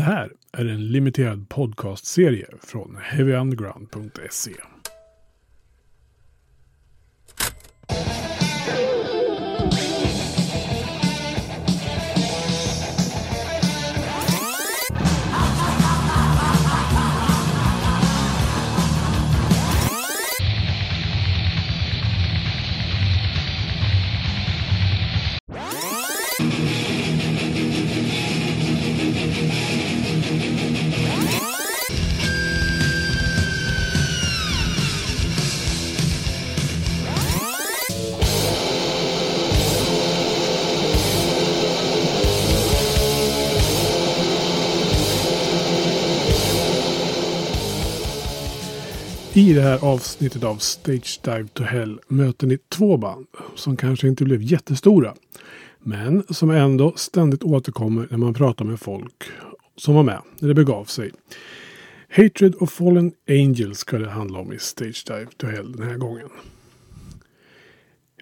Det här är en limiterad podcastserie från heavyunderground.se. I det här avsnittet av Stage Dive to Hell möter ni två band som kanske inte blev jättestora. Men som ändå ständigt återkommer när man pratar med folk som var med när det begav sig. Hatred of Fallen Angels ska det handla om i Stage Dive to Hell den här gången.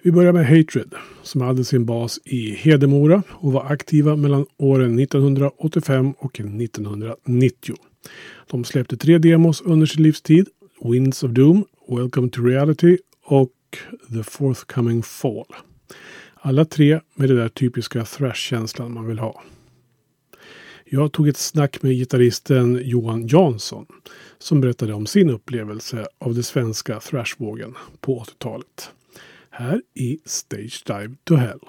Vi börjar med Hatred som hade sin bas i Hedemora och var aktiva mellan åren 1985 och 1990. De släppte tre demos under sin livstid Winds of Doom, Welcome to Reality och The Forthcoming Fall. Alla tre med den där typiska thrash-känslan man vill ha. Jag tog ett snack med gitarristen Johan Jansson som berättade om sin upplevelse av den svenska thrashvågen på 80-talet. Här i Stage Dive to Hell.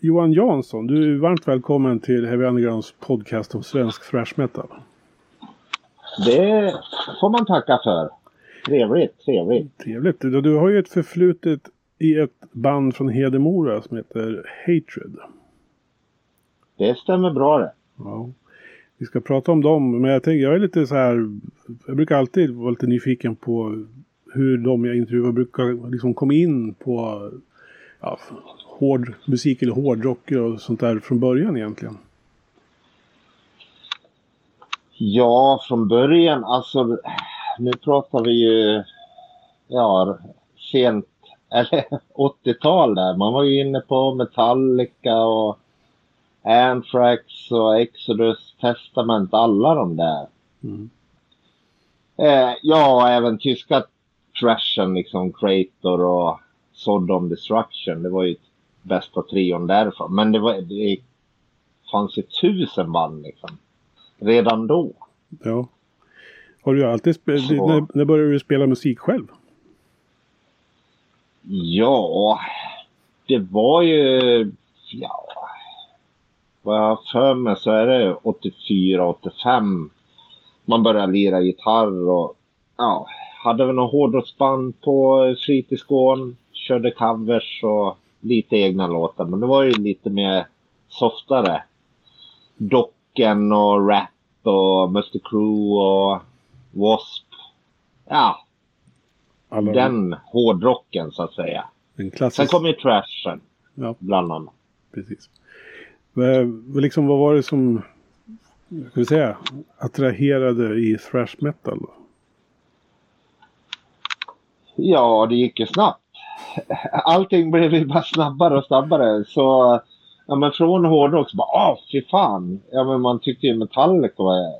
Johan Jansson, du är varmt välkommen till Heavy Undergrounds podcast om svensk thrash metal. Det får man tacka för. Trevligt, trevligt. Trevligt. Du, du har ju ett förflutet i ett band från Hedemora som heter Hatred. Det stämmer bra det. Ja. Vi ska prata om dem, men jag tänker, jag är lite så här, jag brukar alltid vara lite nyfiken på hur de jag intervjuar brukar liksom komma in på ja, hård musik eller hårdrock och sånt där från början egentligen? Ja, från början alltså. Nu pratar vi ju ja, sent eller 80-tal där. Man var ju inne på Metallica och Anthrax och Exodus, Testament, alla de där. Mm. Eh, ja, även tyska trashen liksom, Creator och Sodom Destruction. Det var ju bästa trion därifrån. Men det, var, det fanns ju tusen band liksom. Redan då. Ja. Har du alltid spelat, när, när började du spela musik själv? Ja, det var ju, ja, vad jag har för mig så är det 84, 85. Man började lira gitarr och ja, hade väl något hårdrocksband på fritidsgården. Körde covers och lite egna låtar. Men det var ju lite mer softare. Docken och Rap och Mr Crew och W.A.S.P. Ja. Alla den hårdrocken så att säga. En klassisk... Sen kom ju Trashen. Ja. Bland annat. Precis. Men, liksom, vad var det som ska vi säga, attraherade i thrash metal? Ja, det gick ju snabbt allting blev ju bara snabbare och snabbare. Så ja, men från hårdrock så bara, åh fy fan. Ja men man tyckte ju Metallica var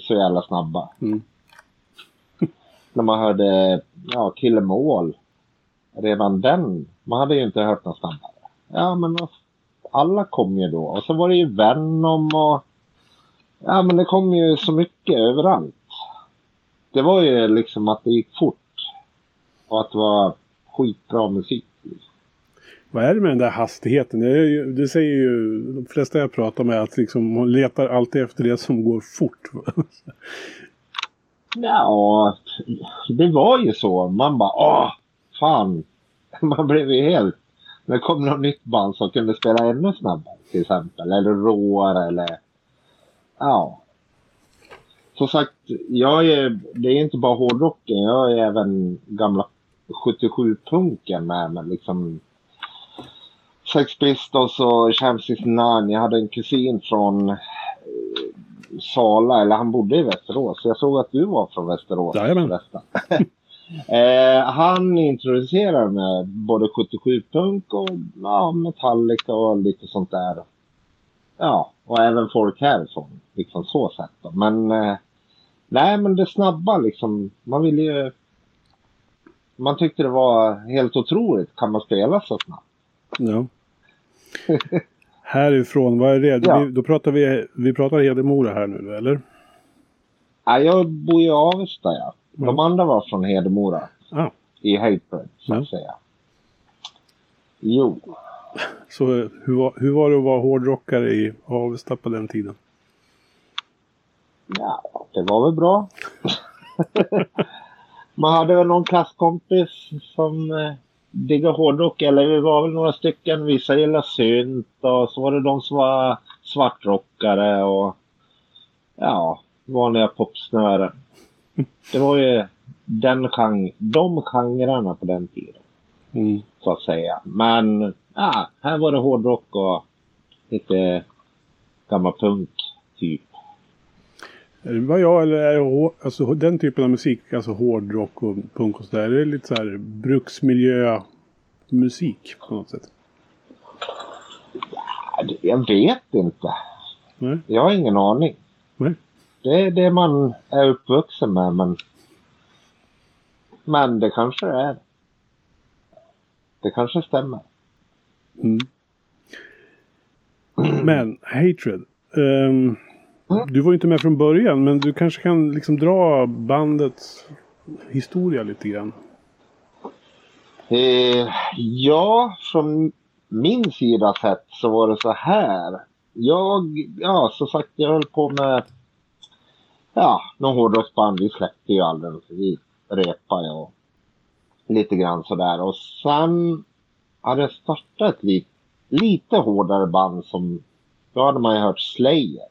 så jävla snabba. Mm. När man hörde, ja, Kill Em All. Redan den, man hade ju inte hört något snabbare. Ja men alla kom ju då. Och så var det ju Venom och ja men det kom ju så mycket överallt. Det var ju liksom att det gick fort. Och att det var skitbra musik. Vad är det med den där hastigheten? Det, det säger ju de flesta jag pratar med att liksom, hon letar alltid efter det som går fort. ja, det var ju så. Man bara, åh, fan. Man blev ju helt när kom något nytt band som kunde spela ännu snabbare till exempel. Eller råare eller... Ja. Som sagt, jag är, det är inte bara hårdrocken. Jag är även gamla 77-punken med mig. Liksom Sex Pistols och Champs 69. Jag hade en kusin från eh, Sala, eller han bodde i Västerås. Jag såg att du var från Västerås. Jajamän. eh, han introducerade mig både 77-punk och ja, Metallica och lite sånt där. Ja, och även folk härifrån. Liksom så sätt då. Men eh, nej, men det snabba liksom. Man ville ju... Man tyckte det var helt otroligt. Kan man spela så snabbt? Ja. Härifrån, vad är det? Ja. Vi, då pratar vi, vi pratar Hedemora här nu, eller? Ja, jag bor i Avesta, ja. De Ja. andra var från Hedemora. Ah, I Hatebread, så att Ja. säga. Jo. så hur var, hur var det att vara hårdrockare i Avesta på den tiden? Ja, det var väl bra. Man hade väl någon klasskompis som eh, diggade hårdrock. Eller vi var väl några stycken. Vissa gillade synt och så var det de som var svartrockare och ja, vanliga popsnören. Det var ju den genre, de genrerna på den tiden. Mm. så att säga. Men ja, här var det hårdrock och lite gammal punk typ. Är det bara jag eller är alltså, den typen av musik, alltså hårdrock och punk och sådär, är det lite så här bruksmiljömusik på något sätt? Jag vet inte. Nej? Jag har ingen aning. Nej? Det är det man är uppvuxen med men men det kanske är. Det kanske stämmer. Mm. Men, Hatred. Ehm, du var ju inte med från början, men du kanske kan liksom dra bandets historia lite grann. Eh, ja, från min sida sett så var det så här. Jag, ja som sagt, jag höll på med ja, någon hårdrocksband. Vi släppte ju aldrig. Vi repade och lite grann sådär. Och sen hade jag startat ett li, lite hårdare band som, då hade man ju hört Slayer.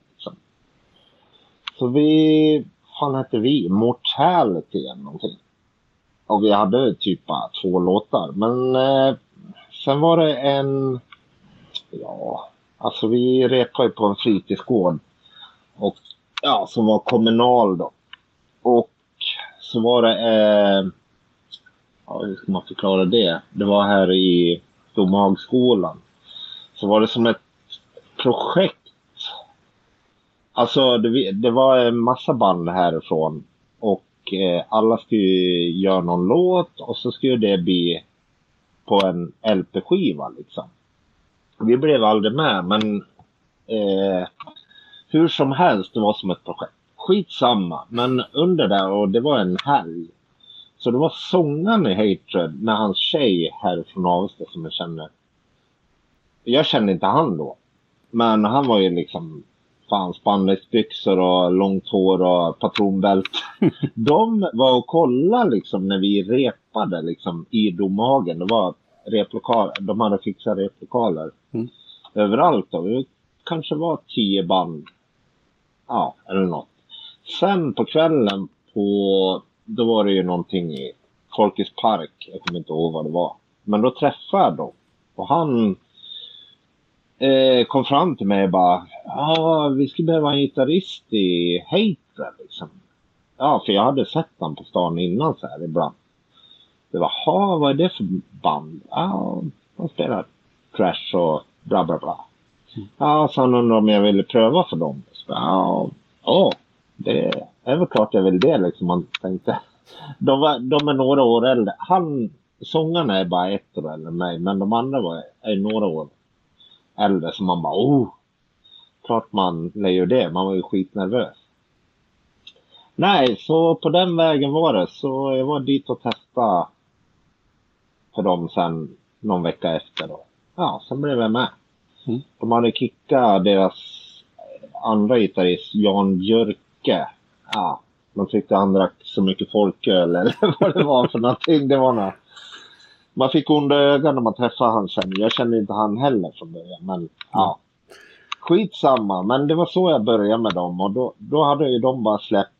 Så vi, fan hette vi? Mortality eller någonting. Och vi hade typ bara två låtar. Men eh, sen var det en... Ja, alltså vi repade ju på en fritidsgård. Och ja, som var kommunal då. Och så var det... Eh, ja, hur ska man förklara det? Det var här i Domhagsskolan. Så var det som ett projekt. Alltså det, det var en massa band härifrån. Och eh, alla skulle ju göra någon låt och så skulle det bli på en LP-skiva liksom. Vi blev aldrig med men eh, hur som helst, det var som ett projekt. Skitsamma, men under där och det var en helg. Så det var sångaren i Hatred med hans tjej härifrån Avesta som jag känner. Jag kände inte han då. Men han var ju liksom fan spandexbyxor och långt hår och patronbälte. De var och kollade liksom när vi repade liksom i Domhagen. Det var replokal, de hade fixat replokaler Mm. överallt. Då. Det kanske var tio band. Ja, eller något. Sen på kvällen på, då var det ju någonting i Folkets park. Jag kommer inte ihåg vad det var. Men då träffade jag dem. Och han eh, kom fram till mig och bara, ja vi skulle behöva en gitarrist i Hatred liksom. Ja, för jag hade sett honom på stan innan så här ibland. Det var, ha vad är det för band? Ja, de spelar Trash och bla bla bla. Ja, så han undrade om jag ville pröva för dem. Så, ja, ja, det är väl klart jag vill det liksom. Man tänkte. De, var, de är några år äldre. Han, sångarna är bara ett år äldre än mig, men de andra var, är några år äldre. Så man bara, oh, klart man ju det. Man var ju skitnervös. Nej, så på den vägen var det. Så jag var dit och testade för dem sen någon vecka efter då. Ja, sen blev jag med. Mm. De hade kickat deras andra gitarrist Jan Björke. Ja, de tyckte han drack så mycket folköl eller vad det var för någonting. Det var något man fick onda ögon när man träffade han sen. Jag kände inte han heller från början. Men ja. Skitsamma. Men det var så jag började med dem. Och då, då hade ju de bara släppt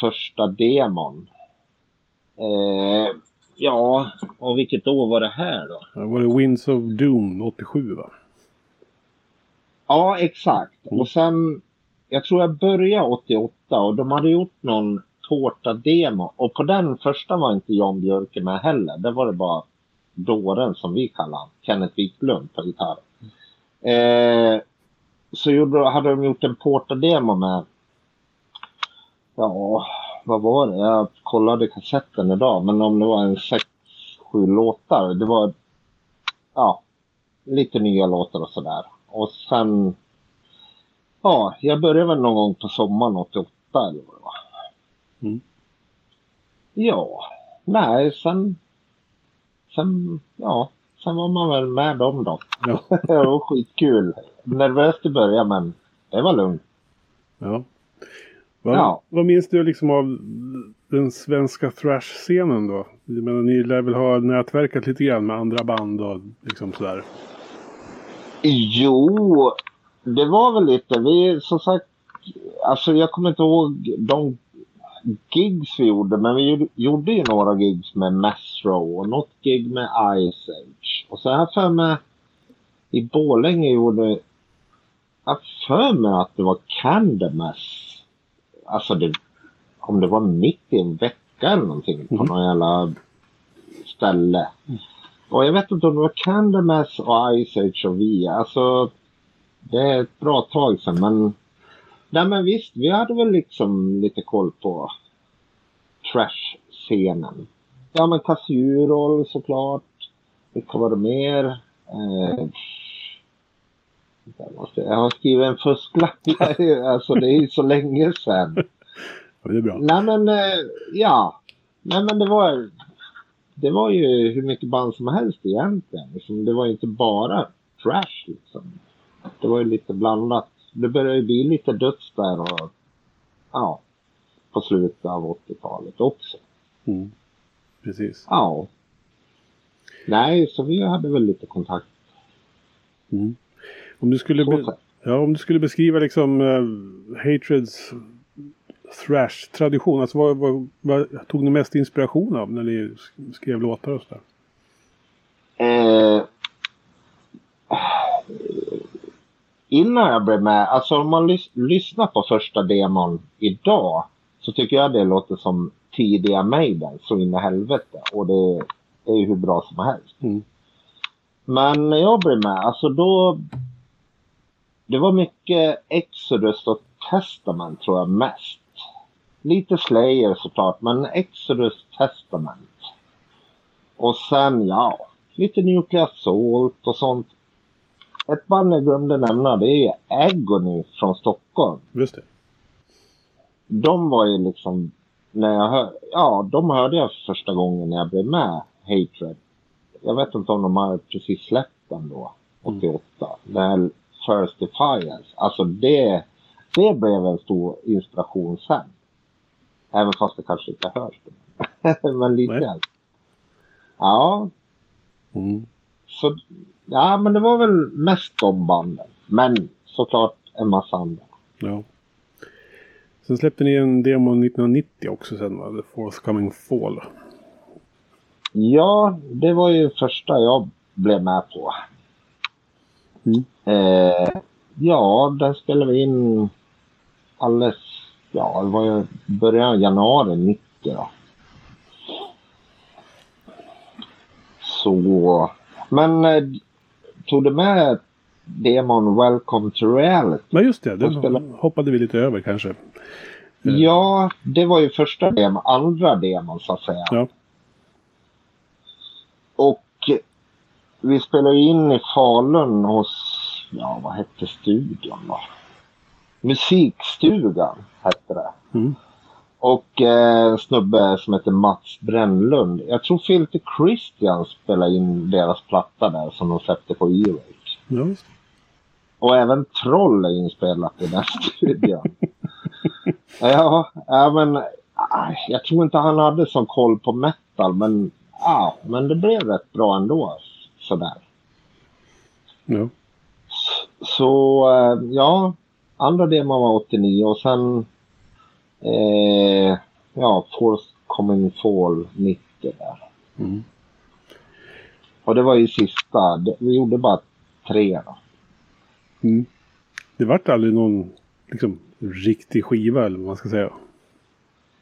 första demon. Eh, ja, och vilket år var det här då? Ja, var det Winds of Doom 87 va? Ja, exakt. Och sen, jag tror jag började 88 och de hade gjort någon tårta-demo. Och på den första var inte Jan Björke med heller. Det var det bara dåren som vi kallar han, Kenneth Wiklund på gitarr. Eh, så gjorde, hade de gjort en porta-demo med, ja, vad var det? Jag kollade kassetten idag, men om det var en sex, sju låtar. Det var, ja, lite nya låtar och sådär. Och sen, ja, jag började väl någon gång på sommaren 88 eller vad det var. Mm. Ja, nej, sen, sen, ja, sen var man väl med dem då. Ja. det var skitkul. Nervöst i början, men det var lugnt. ja. Vad, Ja. vad minns du liksom av den svenska thrash-scenen då? Jag menar, ni lär väl ha nätverkat lite grann med andra band och liksom sådär. Jo, det var väl lite. Vi, som sagt, alltså jag kommer inte ihåg de gigs vi gjorde, men vi gjorde- ju några gigs med Masrow och något gig med Ice Age. Och så har jag för mig i Borlänge gjorde jag för mig att det var Candlemass. Alltså det, om det var mitt i en vecka eller någonting på Mhm. någon jävla ställe. Och jag vet inte om det var Candlemass och Ice Age och vi. Alltså det är ett bra tag sedan men Nej men visst, vi hade väl liksom lite koll på trash-scenen. Ja men Casuroll såklart. Vilka var det mer? Eh, jag, måste, jag har skrivit en fusklapp. alltså det är ju så länge sedan. Ja, det är bra. Nej men eh, ja. Nej men det var Det var ju hur mycket band som helst egentligen. Liksom, det var ju inte bara trash liksom. Det var ju lite blandat. Det började ju bli lite döds där och ja. På slutet av 80-talet också. Mm. Precis. Ja. Nej, så vi hade väl lite kontakt. Mm. Om, du skulle ja, om du skulle beskriva liksom uh, Hatreds thrash-tradition. Alltså vad, vad, vad tog ni mest inspiration av när ni sk- skrev låtar och sådär? Eh, innan jag blev med, alltså om man lys- lyssnar på första demon idag så tycker jag det låter som tidiga Maiden så in i helvete och det är ju hur bra som helst. Mm. Men när jag blev med, alltså då det var mycket Exodus och Testament tror jag mest. Lite Slayer såklart, men Exodus Testament. Och sen ja, lite Nuclear Assault och sånt. Ett band jag glömde nämna det är Agony från Stockholm. Just det. De var ju liksom, när jag hör, ja de hörde jag första gången när jag blev med Hatred. Jag vet inte om de har precis släppt den då, 88. Den här First Defiance. Alltså det, det blev en stor inspiration sen. Även fast det kanske inte hörs. men lite. Nej. Ja, Mm. så ja men det var väl mest de banden. Men såklart en massa andra. Ja. Sen släppte ni en demo 1990 också sen va? The Forthcoming Fall. Ja, det var ju första jag blev med på. Mm. Eh, ja, den spelade vi in alldeles, ja det var ju början av januari 90 då. Så, men eh, tog du med demon Welcome to Reality? Men just det, den Och spela- hoppade vi lite över kanske. Ja, det var ju första demon, andra demon så att säga. Ja. Och vi spelade in i Falun hos, ja vad hette studion då? Musikstugan hette det. Mm. Och eh, snubbe som heter Mats Brännlund. Jag tror Filter Christian spelade in deras platta där som de släppte på E-Rake. Ja, just. Och även Troll är inspelat i den studion. ja, ja, men jag tror inte han hade sån koll på metal men ja, men det blev rätt bra ändå. Sådär. Ja. Så eh, ja, andra demon var 89 och sen eh, ja, Force Coming Fall 90 där. Mm. Och det var ju sista. Vi gjorde bara tre då. Mm. Det vart aldrig någon liksom, riktig skiva eller vad man ska säga.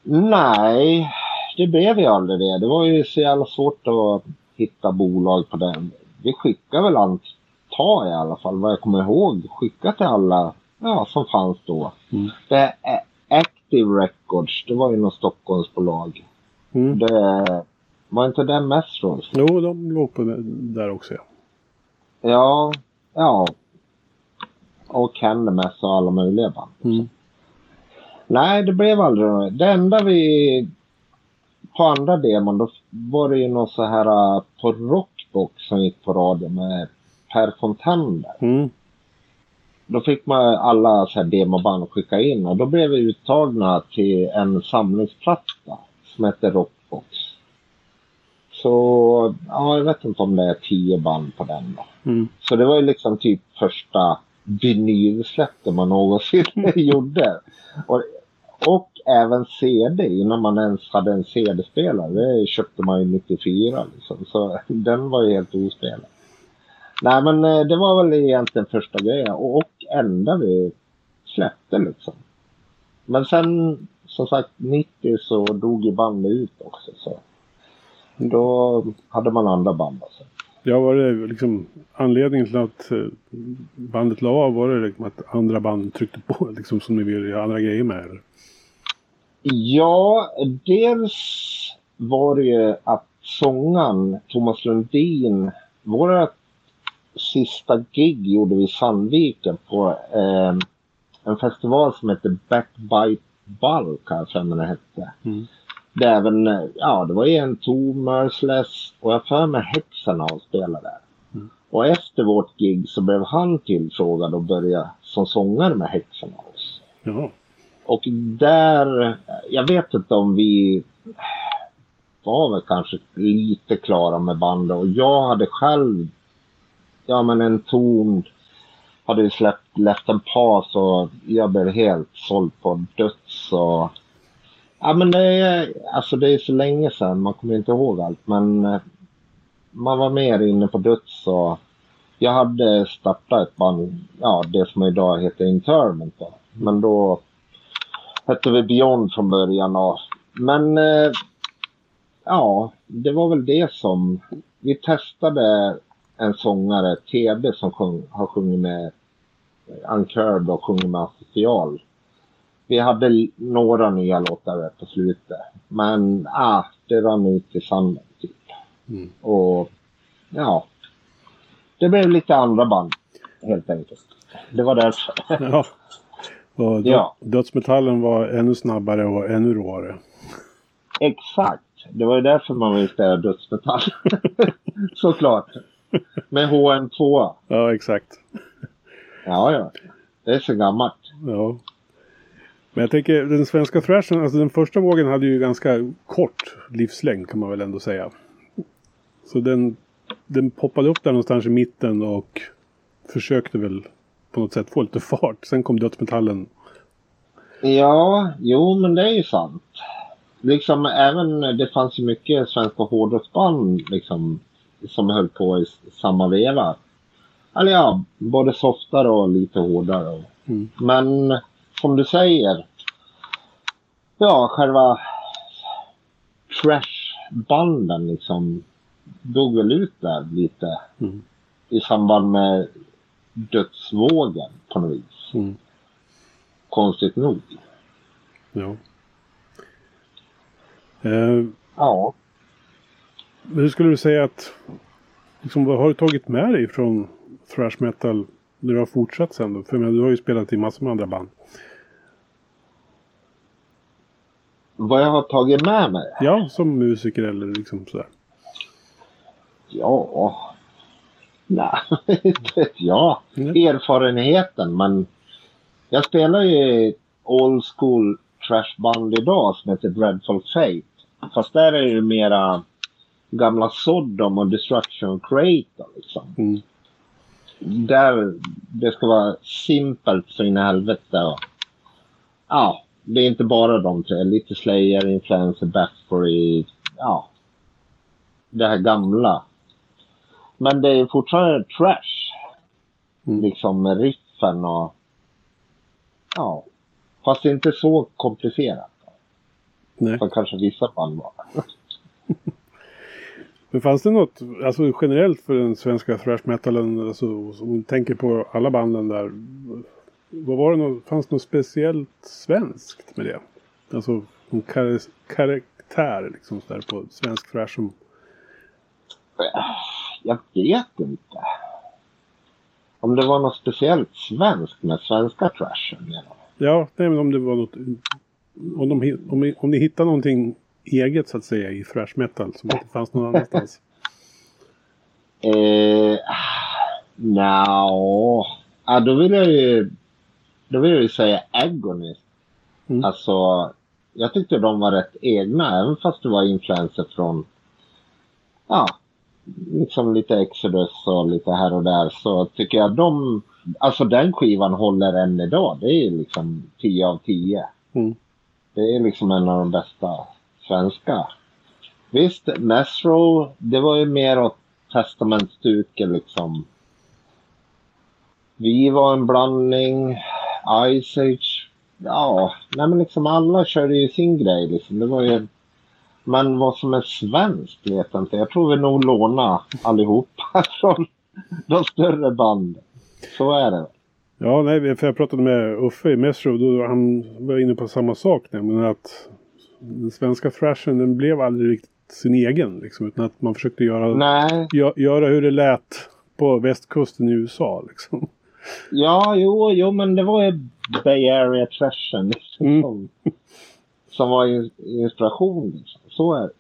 Nej, det blev ju aldrig det. Det var ju så jävla svårt att hitta bolag på den. Vi skickade väl antar i alla fall, vad jag kommer ihåg, skickat till alla ja, som fanns då. Mm. Det är Active Records, det var ju något Stockholmsbolag. Mm. Det var inte det Mestros? Jo, de låg på där också. Ja. Ja, ja. Och Candlemass och alla möjliga band. Mm. Nej, det blev aldrig något. Det enda vi... På andra demon då var det ju något så här uh, på Rockbox som gick på radio med Per Fontander. Mm. Då fick man alla så här demoband skicka in och då blev vi uttagna till en samlingsplatta som heter Rockbox. Så, ja, jag vet inte om det är tio band på den då. Mm. Så det var ju liksom typ första vinylsläppet man någonsin gjorde. Och, och även CD innan man ens hade en CD-spelare. Det köpte man ju 94 liksom. Så den var ju helt ospelad. Nej men eh, det var väl egentligen första grejen och, och enda vi släppte liksom. Men sen som sagt 90 så dog ju bandet ut också så. Då hade man andra band alltså. Ja, var det liksom anledningen till att eh, bandet la av? Var det liksom att andra band tryckte på liksom som ni ville göra andra grejer med? Eller? Ja, dels var det ju att sångaren Thomas Lundin, våra sista gig gjorde vi i Sandviken på eh, en festival som heter Backbite jag för mig den hette. Mm. Det, är även, eh, ja, det var en to Merciless och jag för mig Hexen och spelade där. Mm. Och efter vårt gig så blev han tillfrågad att börja som sångare med House. Ja. Och där, jag vet inte om vi var väl kanske lite klara med bandet och jag hade själv, ja men en ton, hade ju släppt Left and Pass och jag blev helt såld på döds och Ja men det är, alltså det är så länge sedan, man kommer inte ihåg allt men eh, man var mer inne på döds och jag hade startat ett band, ja det som idag heter Interment då. Men då hette vi Beyond från början och, men eh, ja, det var väl det som, vi testade en sångare, TB som sjung, har sjungit med eh, Uncurb och sjungit med Asocial. Vi hade några nya låtar där på slutet. Men ah, det rann ut i sanden typ. Mm. Och ja, det blev lite andra band helt enkelt. Det var därför. ja. Och dö- Ja. Dödsmetallen var ännu snabbare och ännu råare. Exakt. Det var ju därför man ville spela dödsmetall. Såklart. Med HN2. Ja, exakt. Ja, ja. Det är så gammalt. Ja. Men jag tänker den svenska thrashen, alltså den första vågen hade ju ganska kort livslängd kan man väl ändå säga. Så den, den poppade upp där någonstans i mitten och försökte väl på något sätt få lite fart. Sen kom dödsmetallen. Ja, jo men det är ju sant. Liksom även, det fanns ju mycket svenska hårdrocksband liksom som höll på i samma veva. Eller ja, både softare och lite hårdare. Mm. Men som du säger. Ja, själva trashbanden liksom dog väl ut där lite Mm. i samband med dödsvågen på något vis. Mm. Konstigt nog. Ja. Eh, Ja. men hur skulle du säga att... Liksom, vad har du tagit med dig från thrash metal när du har fortsatt sen då? För du har ju spelat i massor med andra band. Vad jag har tagit med mig? Ja, som musiker eller liksom sådär. Ja. Nej, inte vet jag. Nej. Erfarenheten, men jag spelar ju i old school trashband idag som heter Dreadful Fate. Fast där är det mera gamla Sodom och Destruction Creator liksom. Mm. Där det ska vara simpelt så in i helvete. Och, ja, det är inte bara de tre. Lite Slayer, Influencer, Bathory. Ja. Det här gamla. Men det är fortfarande trash. Mm. Liksom med riffen och... Ja. Fast det är inte så komplicerat. Nej. Som kanske vissa band var. Men fanns det något, alltså generellt för den svenska thrash metalen, alltså om du tänker på alla banden där. Vad var det något, fanns det något speciellt svenskt med det? Alltså en kar karaktär liksom så där på svensk thrash som... Jag vet inte. Om det var något speciellt svenskt med svenska trashen. menar? Ja, nej men om det var något... Om, de, om, ni- om ni hittar någonting eget så att säga i thrash metal som inte fanns någon annanstans. Eh, no. ja, då vill jag ju då vill jag ju säga Agonist. Mm. Alltså, jag tyckte de var rätt egna, även fast det var influenser från, ja, liksom lite Exodus och lite här och där, så tycker jag de, alltså den skivan håller än idag. Det är liksom 10 av 10. Mm. Det är liksom en av de bästa svenska. Visst, Mesro, det var ju mer åt testamentstuket liksom. Vi var en blandning. Ice Age. Ja, nej men liksom alla körde ju sin grej liksom. Det var ju... Men vad som är svenskt vet jag inte. Jag tror vi nog låna allihopa från de större banden. Så är det. Ja, nej, för jag pratade med Uffe i Mesro. Då han var inne på samma sak. Nämligen att den svenska thrashen den blev aldrig riktigt sin egen. Liksom, utan att man försökte göra, gö- göra hur det lät på västkusten i USA. Liksom. Ja, jo, jo, men det var ju Bay Area Trashen liksom, Mm. som, som var in- inspiration. Liksom. Så är det.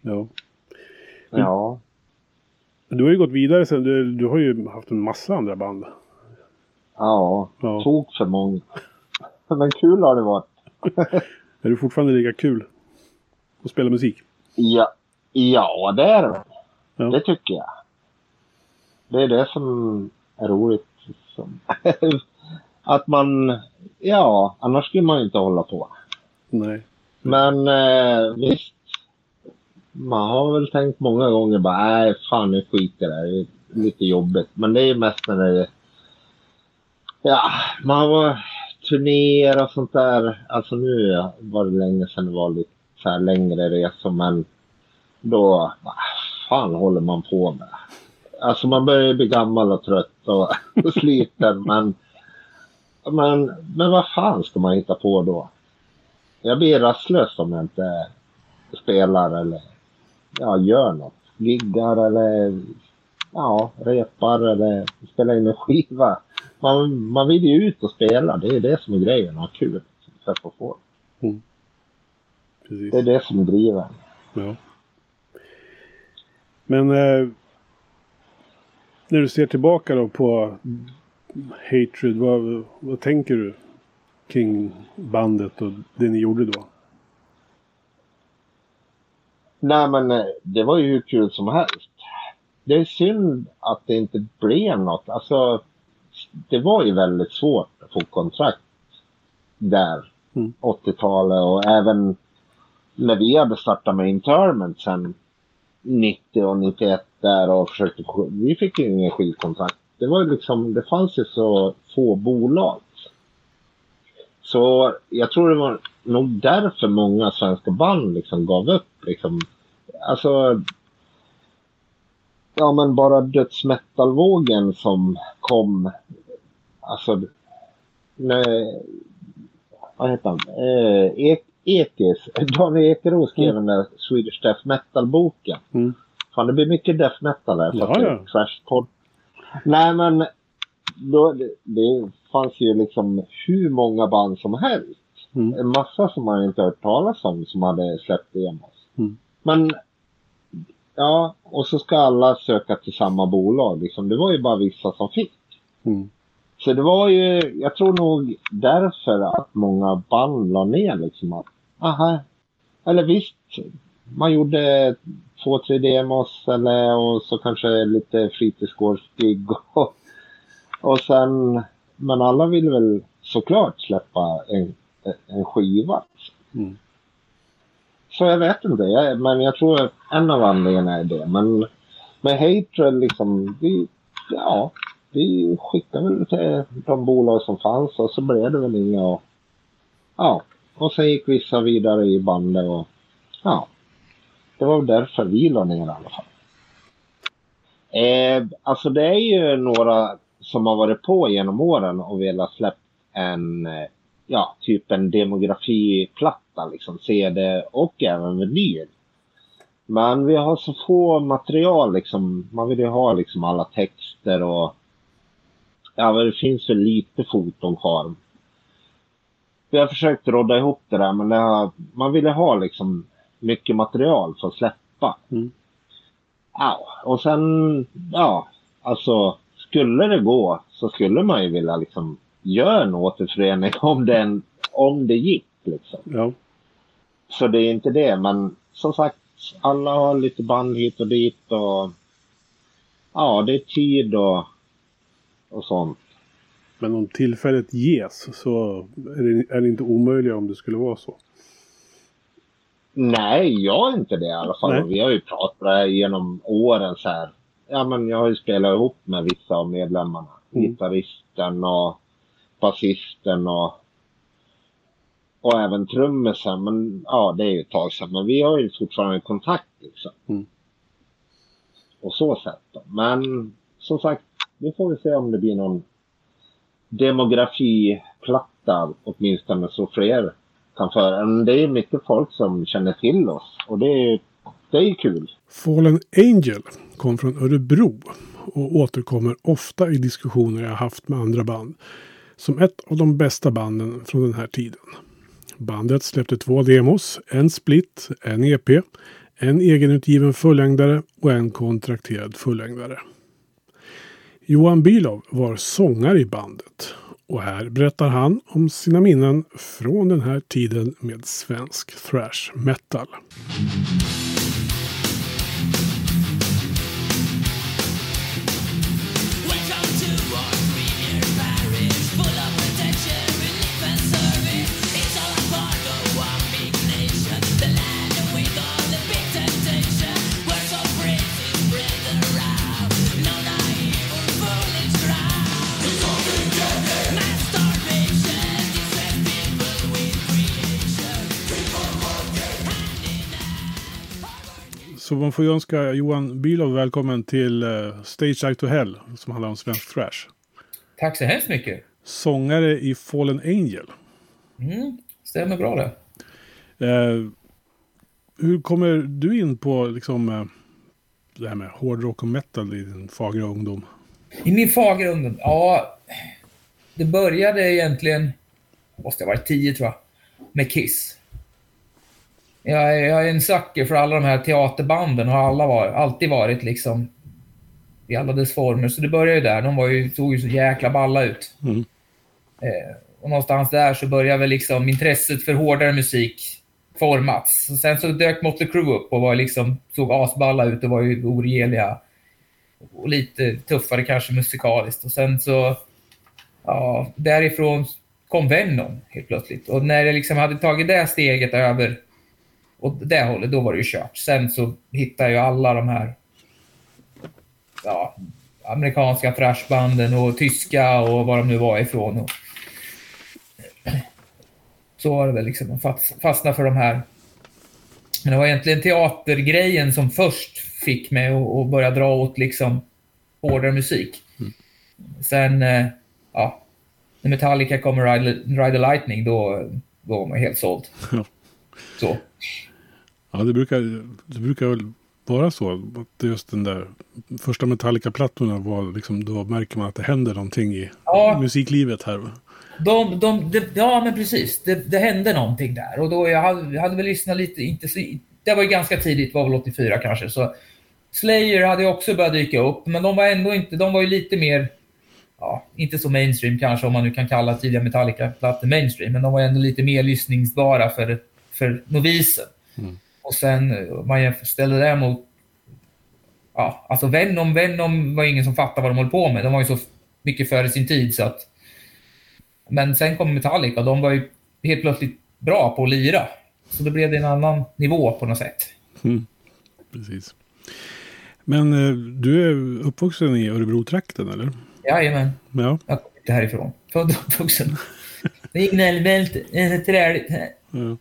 Ja. Ja. Du har ju gått vidare sen. Du, du har ju haft en massa andra band. Ja, Ja. tok för många. Men kul har det varit. Är du fortfarande lika kul att spela musik? Ja, ja det är det. Ja. Det tycker jag. Det är det som är roligt. Liksom. Att man, ja, annars skulle man inte hålla på. Nej. Men eh, visst, man har väl tänkt många gånger bara, nej fan nu skiter det. Det är lite jobbigt. Men det är ju mest när det Ja, man var turnéer och sånt där. Alltså nu var det länge sedan det var lite så här längre resor men då, vad fan håller man på med? Alltså man börjar bli gammal och trött och, och sliten men, men, men vad fan ska man hitta på då? Jag blir rastlös om jag inte spelar eller ja, gör något. Giggar eller ja, repar eller spelar in en skiva. Man, man vill ju ut och spela. Det är det som är grejen. Ha kul. Träffa folk. Precis. Det är det som driver. Ja. Men eh, när du ser tillbaka då på Hatred, vad, vad tänker du kring bandet och det ni gjorde då? Nej men eh, det var ju hur kul som helst. Det är synd att det inte blev något. Alltså det var ju väldigt svårt att få kontrakt där. Mm. 80-talet och även när vi hade startat med Interment sen 90 och 91 där och försökte, vi fick ju ingen skivkontrakt. Det var ju liksom, det fanns ju så få bolag. Så jag tror det var nog därför många svenska band liksom gav upp liksom. Alltså, ja men bara dödsmetallvågen som kom, alltså, nej, vad heter han, eh, Ek, Ekis, Daniel Ekeroth skrev den där Swedish Death Metal-boken. Mm. Fan det blir mycket death metal här. Ja, ja. Trash-podd. Nej men, då, det, det fanns ju liksom hur många band som helst. Mm. En massa som man inte hört talas om som hade släppt demos. Mm. Men ja, och så ska alla söka till samma bolag. Liksom. Det var ju bara vissa som fick. Mm. Så det var ju, jag tror nog därför att många band la ner liksom att, aha, eller visst, man gjorde två, tre demos eller och så kanske lite fritidsgårdsgig och, och sen, men alla vill väl såklart släppa en, en skiva. Mm. Så jag vet inte, jag, men jag tror att en av anledningarna är det. Men med Hatred liksom, vi, ja, vi skickade väl till de bolag som fanns och så blev det väl inga och, ja, och sen gick vissa vidare i bandet och ja, det var därför vi la ner i alla fall. Eh, alltså det är ju några som har varit på genom åren och velat släppa en, eh, ja, typ en demografiplatta, liksom CD och även vinyl. Men vi har så få material liksom. Man vill ju ha liksom alla texter och ja, det finns väl lite foton kvar. Vi har försökt råda ihop det där men det har, man ville ha liksom mycket material för att släppa. Mm. Ja, och sen, ja, alltså skulle det gå så skulle man ju vilja liksom göra en återförening om, den, om det gick liksom. Ja. Så det är inte det, men som sagt, alla har lite band hit och dit och ja, det är tid och, och sånt. Men om tillfället ges så är det, är det inte omöjligt om det skulle vara så? Nej, jag är inte det i alla fall. Vi har ju pratat genom åren så här. Ja, men jag har ju spelat ihop med vissa av medlemmarna. Mm. Gitarristen och basisten och, och även trummisen. Men ja, det är ju ett tag sedan. Men vi har ju fortfarande kontakt liksom. Mm. Och så sätt då. Men som sagt, nu får vi se om det blir någon demografiplatta åtminstone så fler kan föra. Men det är mycket folk som känner till oss och det är, det är kul. Fallen Angel kom från Örebro och återkommer ofta i diskussioner jag haft med andra band som ett av de bästa banden från den här tiden. Bandet släppte två demos, en split, en EP, en egenutgiven fullängdare och en kontrakterad fullängdare. Johan Bülow var sångare i bandet och här berättar han om sina minnen från den här tiden med svensk thrash metal. Så man får ju önska Johan Bülow välkommen till uh, Stage Out to Hell som handlar om svensk thrash. Tack så hemskt mycket. Sångare i Fallen Angel. Mm, stämmer bra det. Uh, hur kommer du in på liksom, uh, det här med hårdrock och metal i din fagra ungdom? I min fagra ungdom? Ja, det började egentligen, måste ha varit tio tror jag, med Kiss jag, jag är en sucker för alla de här teaterbanden har alla var, alltid varit liksom i alla dess former. Så det började ju där. De var ju, såg ju så jäkla balla ut. Mm. Eh, och någonstans där så började väl liksom intresset för hårdare musik formats. Och sen så dök Motley Crue upp och var liksom, såg asballa ut och var ju oregeliga. Och lite tuffare kanske musikaliskt. Och sen så, ja, därifrån kom Venom helt plötsligt. Och när jag liksom hade tagit det steget över åt det hållet, då var det ju kört. Sen så hittade jag alla de här ja, amerikanska thrashbanden och tyska och vad de nu var ifrån. Och så var det väl liksom, fastna för de här. Men det var egentligen teatergrejen som först fick mig att börja dra åt liksom hårdare musik. Mm. Sen, eh, ja, när Metallica kom med Ride, Ride the Lightning, då, då var man helt såld. Så. Ja, det brukar, det brukar väl vara så. Att just den där första Metallica-plattorna var liksom, då märker man att det händer någonting i ja. musiklivet här. De, de, de, ja, men precis. Det, det, hände någonting där. Och då jag hade, jag hade väl lyssnat lite, inte så, det var ju ganska tidigt, var väl 84 kanske. Så Slayer hade också börjat dyka upp, men de var ändå inte, de var ju lite mer, ja, inte så mainstream kanske om man nu kan kalla tidiga Metallica-plattor mainstream, men de var ändå lite mer lyssningsbara för, för novisen. Mm. Och sen man ställde det mot... Ja, alltså Venom, Venom var ingen som fattade vad de höll på med. De var ju så mycket före sin tid så att... Men sen kom Metallica och de var ju helt plötsligt bra på att lira. Så då blev det en annan nivå på något sätt. Mm. Precis. Men eh, du är uppvuxen i Örebro-trakten eller? Jajamän. Ja. Jag kommer inte härifrån. Född och uppvuxen. Det är gnällbälte. Är träligt. ja.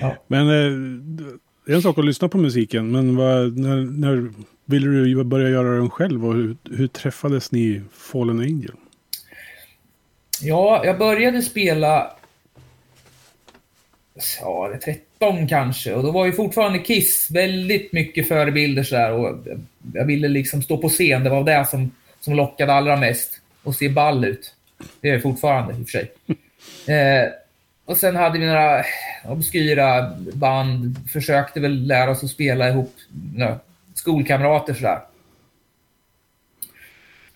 Ja. Men eh, det är en sak att lyssna på musiken. Men vad, när, när ville du börja göra den själv? Och hur, hur träffades ni Fallen Angel? Ja, jag började spela... Ja, det är 13 kanske. Och då var ju fortfarande Kiss väldigt mycket förebilder sådär. Och jag ville liksom stå på scen. Det var det som, som lockade allra mest. Och se ball ut. Det är jag fortfarande i och för sig. Eh, och sen hade vi några obskyra band. Försökte väl lära oss att spela ihop. Ja, skolkamrater sådär.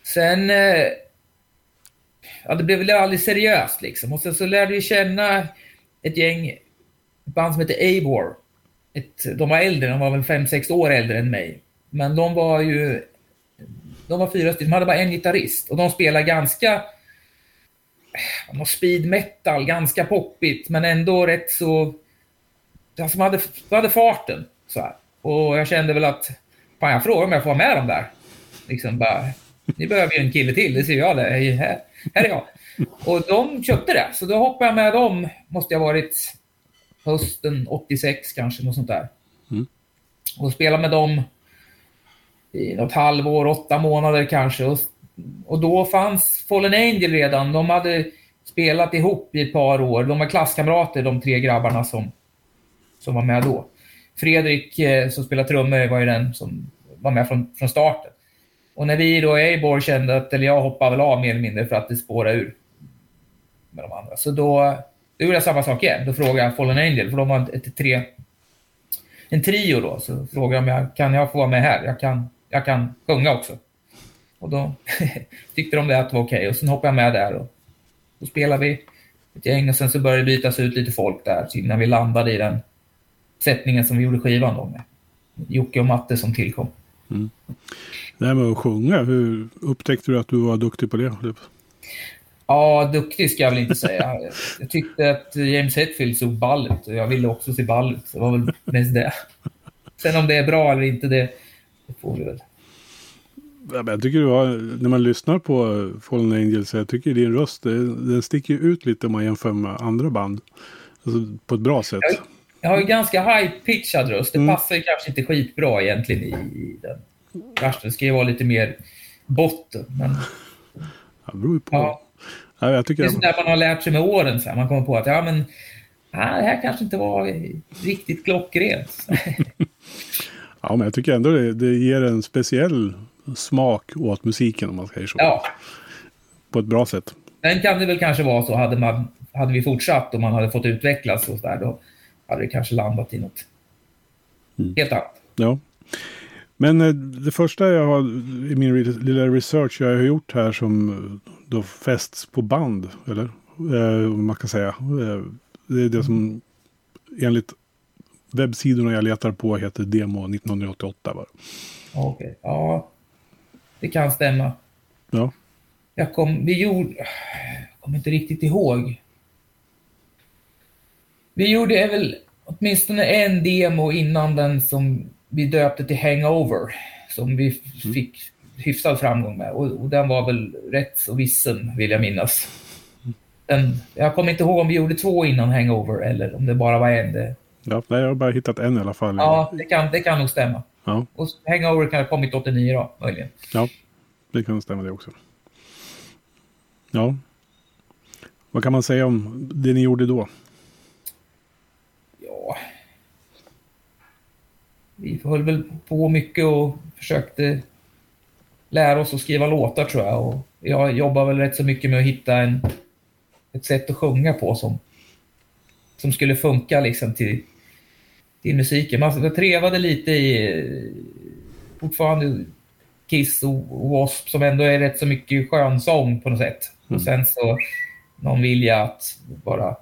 Sen... Eh, ja, det blev väl aldrig seriöst liksom. Och sen så lärde vi känna ett gäng, ett band som heter Abor. Ett, de var äldre, de var väl 5-6 år äldre än mig. Men de var ju... De var fyra stycken, de hade bara en gitarrist. Och de spelade ganska... Någon speed metal, ganska poppigt, men ändå rätt så... Alltså de hade, de hade farten. Så här. Och jag kände väl att... Fan, jag frågade om jag får vara med dem där. Liksom bara... Ni behöver ju en kille till, det ser jag det. Här, här är jag. Och de köpte det, så då hoppade jag med dem. Måste jag varit hösten 86 kanske, något sånt där. Mm. Och spelade med dem i något halvår, åtta månader kanske. Och, och då fanns Fallen Angel redan. De hade spelat ihop i ett par år. De var klasskamrater, de tre grabbarna som, som var med då. Fredrik, eh, som spelar trummor, var ju den som var med från, från starten. Och när vi då i Eibor kände att, eller jag hoppade väl av mer eller mindre för att det spårade ur med de andra. Så då, då gjorde jag samma sak igen. Då frågade jag Fallen Angel, för de var ett, ett tre, en trio då. Så frågade jag om jag kan jag få vara med här. Jag kan, jag kan sjunga också. Och då tyckte de det att det var okej. Okay. Och sen hoppade jag med där. Och då spelade vi ett gäng och sen så började det bytas ut lite folk där innan vi landade i den sättningen som vi gjorde skivan då med. Jocke och Matte som tillkom. Mm. Det här med att sjunga, hur upptäckte du att du var duktig på det? Ja, duktig ska jag väl inte säga. Jag tyckte att James Hetfield såg ball ut och jag ville också se ball ut. Det var väl mest det. Sen om det är bra eller inte, det, det får vi väl. Ja, jag tycker du har, när man lyssnar på Fallen Angels, jag tycker din röst, den sticker ut lite om man jämför med andra band. Alltså, på ett bra sätt. Jag, jag har ju ganska high-pitchad röst. Det mm. passar ju kanske inte skitbra egentligen i, den. Kanske ska ju vara lite mer botten, men... Det beror ju på. Ja. Ja, jag tycker det är sånt där man har lärt sig med åren. Så här. Man kommer på att ja, men, ja, det här kanske inte var riktigt klockrent. ja, men jag tycker ändå det, det ger en speciell smak åt musiken om man säger så. Ja. På ett bra sätt. Sen kan det väl kanske vara så, hade, man, hade vi fortsatt och man hade fått utvecklas och så där, då hade det kanske landat i något mm. helt annat. Ja. Men eh, det första jag har i min lilla research jag har gjort här som då fästs på band, eller eh, man kan säga. Eh, det är det som enligt webbsidorna jag letar på heter Demo 1988. Okej, okay. ja. Det kan stämma. Ja. Jag kom, vi gjorde, jag kommer inte riktigt ihåg. Vi gjorde väl åtminstone en demo innan den som vi döpte till Hangover. Som vi mm. fick hyfsad framgång med. Och, och, den var väl rätt så vissen, vill jag minnas. Den, jag kommer inte ihåg om vi gjorde två innan Hangover eller om det bara var en. Det... Ja, jag har bara hittat en i alla fall. Ja, det kan, det kan nog stämma. Ja. Och Hangover kan ha kommit 89 då, möjligen. Ja, det kan stämma det också. Ja. Vad kan man säga om det ni gjorde då? Ja. Vi höll väl på mycket och försökte lära oss att skriva låtar tror jag. Och jag jobbar väl rätt så mycket med att hitta en, ett sätt att sjunga på som, som skulle funka liksom till, till musiken. Man jag trevade lite i fortfarande Kiss och W.A.S.P. som ändå är rätt så mycket skönsång på något sätt. Mm. Och sen så någon vilja att vara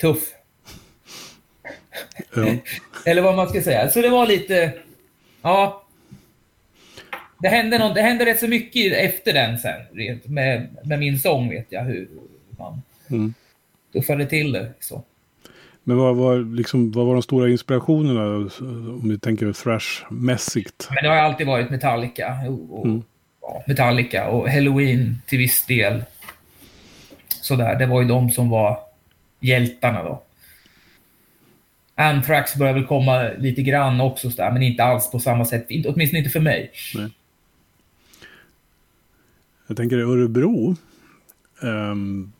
tuff. Ja. Eller vad man ska säga. Så det var lite... Ja. Det hände, något, det hände rätt så mycket efter den sen. Med, med min sång vet jag hur man Mm. tuffade till det. Så. Men vad var, liksom, vad var de stora inspirationerna om vi tänker thrash-mässigt? Men det har alltid varit Metallica. Och, och, Mm. ja, Metallica och Halloween till viss del. Sådär, det var ju de som var hjältarna då. Anthrax börjar väl komma lite grann också, sådär, men inte alls på samma sätt. Inte- Åtminstone inte för mig. Jag tänker Örebro. ehm,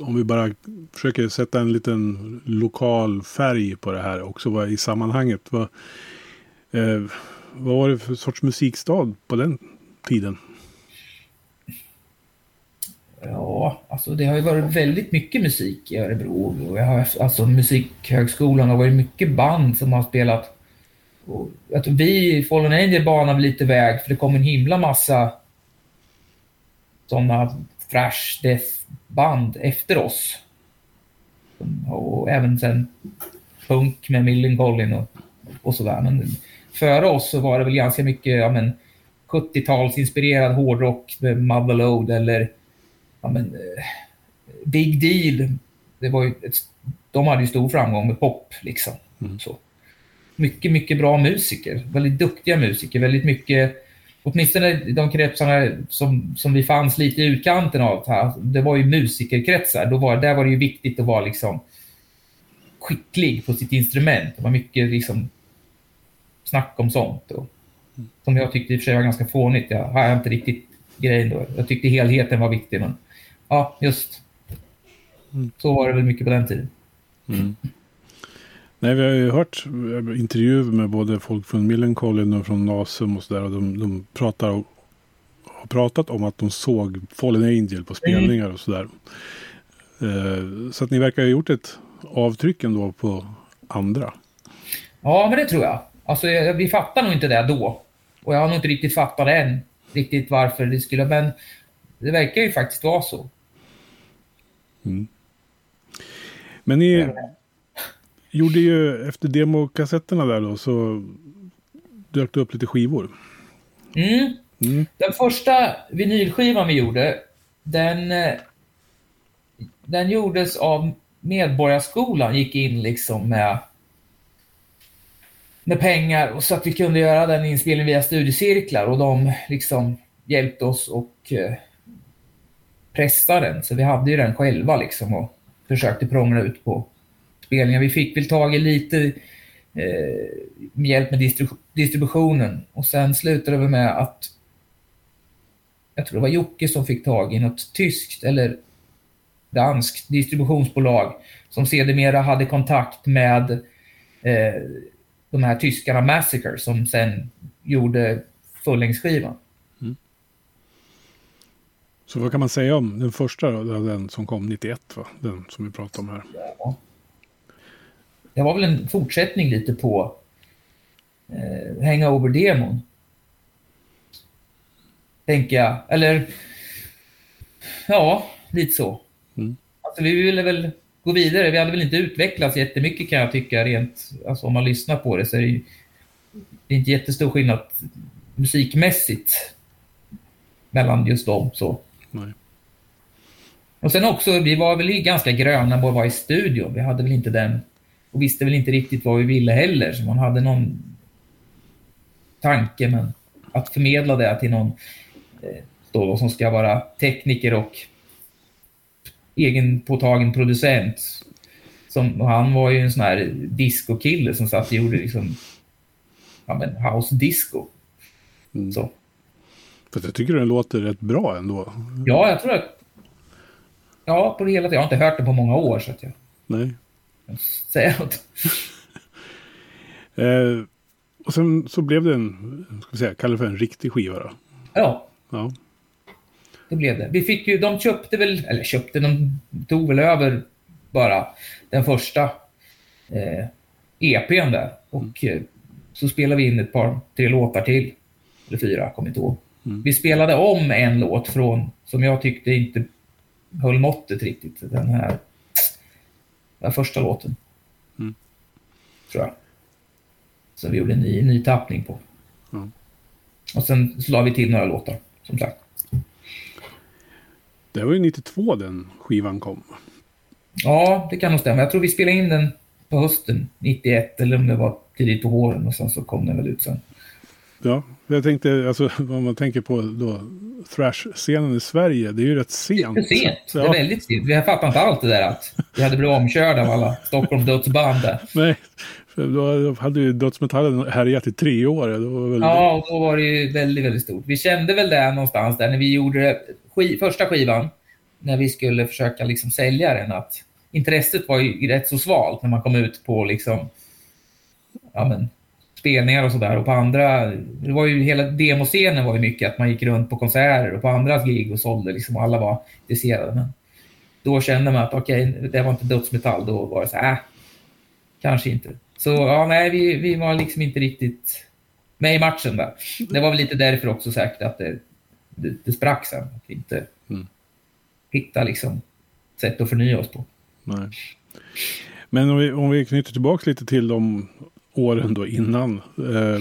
om vi bara försöker sätta en liten lokal färg på det här också vad, i sammanhanget. Vad, eh, vad var det för sorts musikstad på den tiden? Ja, alltså det har ju varit väldigt mycket musik i Örebro. Jag har, alltså musikhögskolan har varit mycket band som har spelat. Och jag tror vi i Fallen Angel banade lite väg för det kom en himla massa sådana thrash death band efter oss. Och även sen punk med Millencolin och, och sådär. Men före oss så var det väl ganska mycket ja, men, 70-talsinspirerad hårdrock med Motherload eller ja, men, eh, Big Deal. Det var ett, de hade ju stor framgång med pop. liksom. Mm. Så. Mycket, mycket bra musiker. Väldigt duktiga musiker. Väldigt mycket, åtminstone de kretsarna som, som vi fanns lite i utkanten av. Här, det var ju musikerkretsar. Då var, där var det ju viktigt att vara liksom skicklig på sitt instrument. Det var mycket liksom snack om sånt. Och, som jag tyckte i och för sig var ganska fånigt. Jag har inte riktigt grejen då. Jag tyckte helheten var viktig. Men ja, just. Så var det väl mycket på den tiden. Nej, vi har ju hört intervjuer med både folk från Millencolin och från Nasum och sådär. Och de, de pratar och, har pratat om att de såg Fallen Angel på spelningar och sådär. Eh, så att ni verkar ha gjort ett avtryck ändå på andra. Ja, men det tror jag. Alltså, jag- vi fattar nog inte det då. Och jag har nog inte riktigt fattat än. Riktigt varför det skulle... Men det verkar ju faktiskt vara så. Men ni gjorde ju efter demokassetterna där då så dök det upp lite skivor. Mm. Mm. Den första vinylskivan vi gjorde, den, den gjordes av Medborgarskolan, gick in liksom med, med pengar och så att vi kunde göra den inspelningen via studiecirklar och de liksom hjälpte oss och eh, pressa den. Så vi hade ju den själva liksom och försökte prångla ut på spelningar. Vi fick väl tag i lite eh, hjälp med distribu- distributionen och sen slutade vi med att jag tror det var Jocke som fick tag i något tyskt eller danskt distributionsbolag som sedermera hade kontakt med eh, de här tyskarna Massacre som sen gjorde fullängdsskivan. Så vad kan man säga om den första då? Den som kom 91 va? Den som vi pratade om här. Ja. Det var väl en fortsättning lite på eh, Hangover-demon. Tänker jag. Eller ja, lite så. Mm. Alltså, vi ville väl gå vidare. Vi hade väl inte utvecklats jättemycket kan jag tycka rent, alltså om man lyssnar på det så är det ju det är inte jättestor skillnad musikmässigt mellan just dem. Så. Nej. Och sen också, vi var väl ganska gröna på att vara i studion. Vi hade väl inte den och visste väl inte riktigt vad vi ville heller. Så man hade någon tanke, men att förmedla det till någon eh, då, som ska vara tekniker och egenpåtagen producent. Som, han var ju en sån här disco-kille som satt och gjorde liksom ja, men house disco. Mm. Så. För att jag tycker den låter rätt bra ändå. Ja, jag tror att... Ja, på det hela taget. Jag har inte hört den på många år så att jag Nej. Säga något. Eh, och sen så blev det en, ska vi säga, kalla det för en riktig skiva då. Ja, Ja. det blev det. Vi fick ju, de köpte väl, eller köpte, de tog väl över bara den första eh, EPn där. Och eh, så spelade vi in ett par, tre låtar till. Eller fyra, kommer inte ihåg. Mm. Vi spelade om en låt från, som jag tyckte inte höll måttet riktigt. Den här, den första låten. tror jag. Så vi gjorde en ny, ny tappning på. Ja. Och sen så la vi till några låtar, som sagt. Det var ju 92 den skivan kom. Ja, det kan nog stämma. Jag tror vi spelade in den på hösten 91 eller om det var tidigt på våren och sen så kom den väl ut sen. Ja, jag tänkte, alltså om man tänker på då thrash-scenen i Sverige, det är ju rätt sent. Det är sent. Det är Ja. väldigt sent. Vi fattar inte allt det där att vi hade blivit omkörda av alla Stockholm dödsband. Nej, för då hade ju dödsmetallen härjat i tre år. Det var väl Ja, och då var det ju väldigt, väldigt stort. Vi kände väl det någonstans där när vi gjorde det, sk första skivan, när vi skulle försöka liksom sälja den, att intresset var ju rätt så svalt när man kom ut på liksom, ja men, spelningar och sådär. Och på andra, det var ju hela demoscenen var ju mycket att man gick runt på konserter och på andras gig och sålde liksom och alla var intresserade. Men då kände man att okej, det var inte dödsmetall. Då var det så här, äh, kanske inte. Så ja, nej, vi, vi var liksom inte riktigt med i matchen där. Det var väl lite därför också säkert att det, det, det sprack sen. Att vi inte Mm. hittade liksom sätt att förnya oss på. Nej. Men om vi, om vi knyter tillbaka lite till de åren då innan. Eh,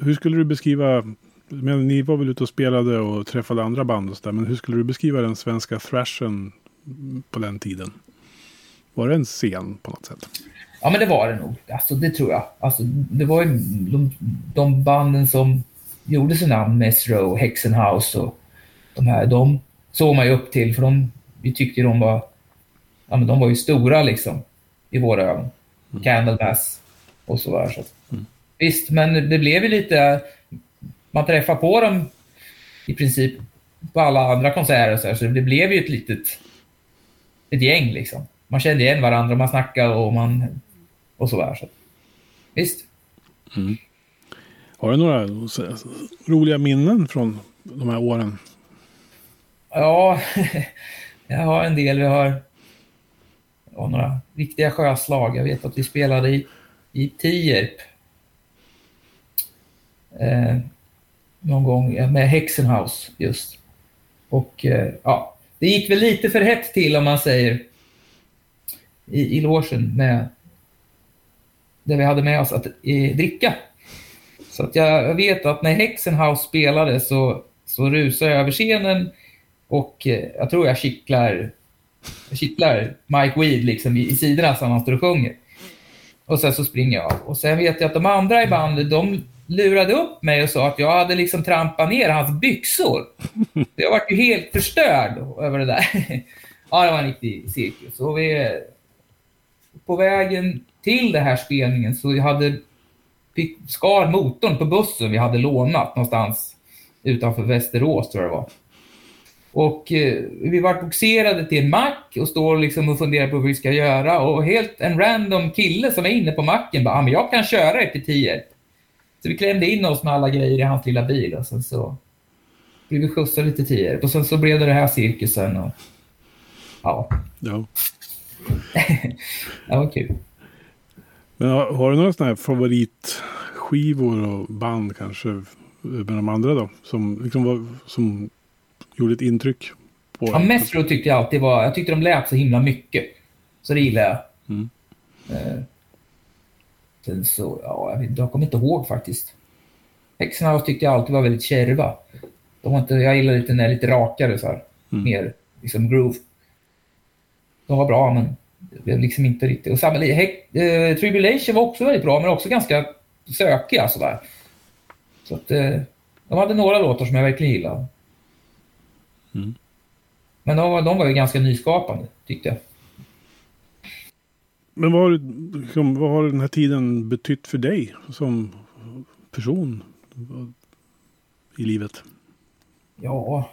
hur skulle du beskriva, men ni var väl ute och spelade och träffade andra band och sådär, men hur skulle du beskriva den svenska thrashen på den tiden? Var det en scen på något sätt? Ja, men det var det nog. Alltså, det tror jag. Alltså, det var ju de, de banden som gjorde sig namn, Mesro, Hexenhouse och de här, de såg man ju upp till för de, vi tyckte de var, ja men de var ju stora liksom i våra ögon. Candlemass och så där. Så. Visst, men det blev ju lite, man träffade på dem i princip på alla andra konserter så, här, så det blev ju ett litet ett gäng liksom. Man kände igen varandra, man snackade och man och så där. Så. Visst. Har du några roliga minnen från de här åren? Ja, jag har en del. Vi har ja, några viktiga sjöslag. Jag vet att vi spelade i, i Tierp. Eh, någon gång med Hexenhouse just. Och eh, ja, det gick väl lite för hett till om man säger i, i logen med det vi hade med oss att eh, dricka. Så att jag, vet att när Hexenhouse spelade så, så rusade jag över scenen och eh, jag tror jag kittlar, kittlar Mike Weed liksom i, i sidorna som han står och sjunger. Och sen så springer jag av. Och sen vet jag att de andra i bandet, de lurade upp mig och sa att jag hade liksom trampat ner hans byxor. Jag var ju helt förstörd över det där. Ja, det var en riktig cirkus. Och vi, på vägen till den här spelningen så hade fick, skar motorn på bussen vi hade lånat någonstans utanför Västerås tror jag det var. Och eh, vi var boxerade till en mack och står liksom och funderar på vad vi ska göra och helt en random kille som är inne på macken bara, ah, men jag kan köra er till Tierp. Så vi klämde in oss med alla grejer i hans lilla bil och sen så blev vi skjutsade till Tierp och sen så blev det det här cirkusen och ja, Ja. det var kul. Men har, har du några sådana här favoritskivor och band kanske med de andra då? Som, liksom som gjorde ett intryck på Ja, Metro tyckte jag alltid var... Jag tyckte de lät så himla mycket. Så det gillar jag. Mm. Eh, sen så, ja, jag, vet, jag kommer inte ihåg faktiskt. Hexenhouse tyckte jag alltid var väldigt kärva. De var inte, jag gillar lite när lite rakare så här. Mm. Mer liksom groove. De var bra, men det blev liksom inte riktigt... Och samma, eh, Tribulation var också väldigt bra, men också ganska sökiga sådär. Så att eh, de hade några låtar som jag verkligen gillade. Mm. Men de var, de var ju ganska nyskapande, tyckte jag. Men vad har, liksom, vad har den här tiden betytt för dig som person i livet? Ja,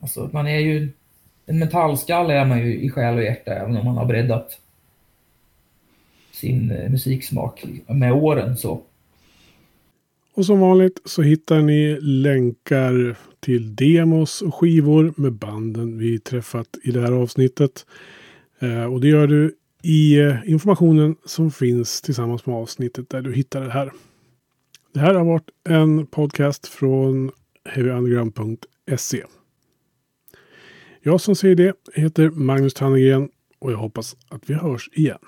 alltså man är ju... En metallskalle är man ju i själ och hjärta, även om man har breddat sin eh, musiksmak med åren. så. Och som vanligt så hittar ni länkar till demos och skivor med banden vi träffat i det här avsnittet. Eh, och det gör du i eh, informationen som finns tillsammans med avsnittet där du hittar det här. Det här har varit en podcast från heavyunderground.se. Jag som säger det heter Magnus Tannegren och jag hoppas att vi hörs igen.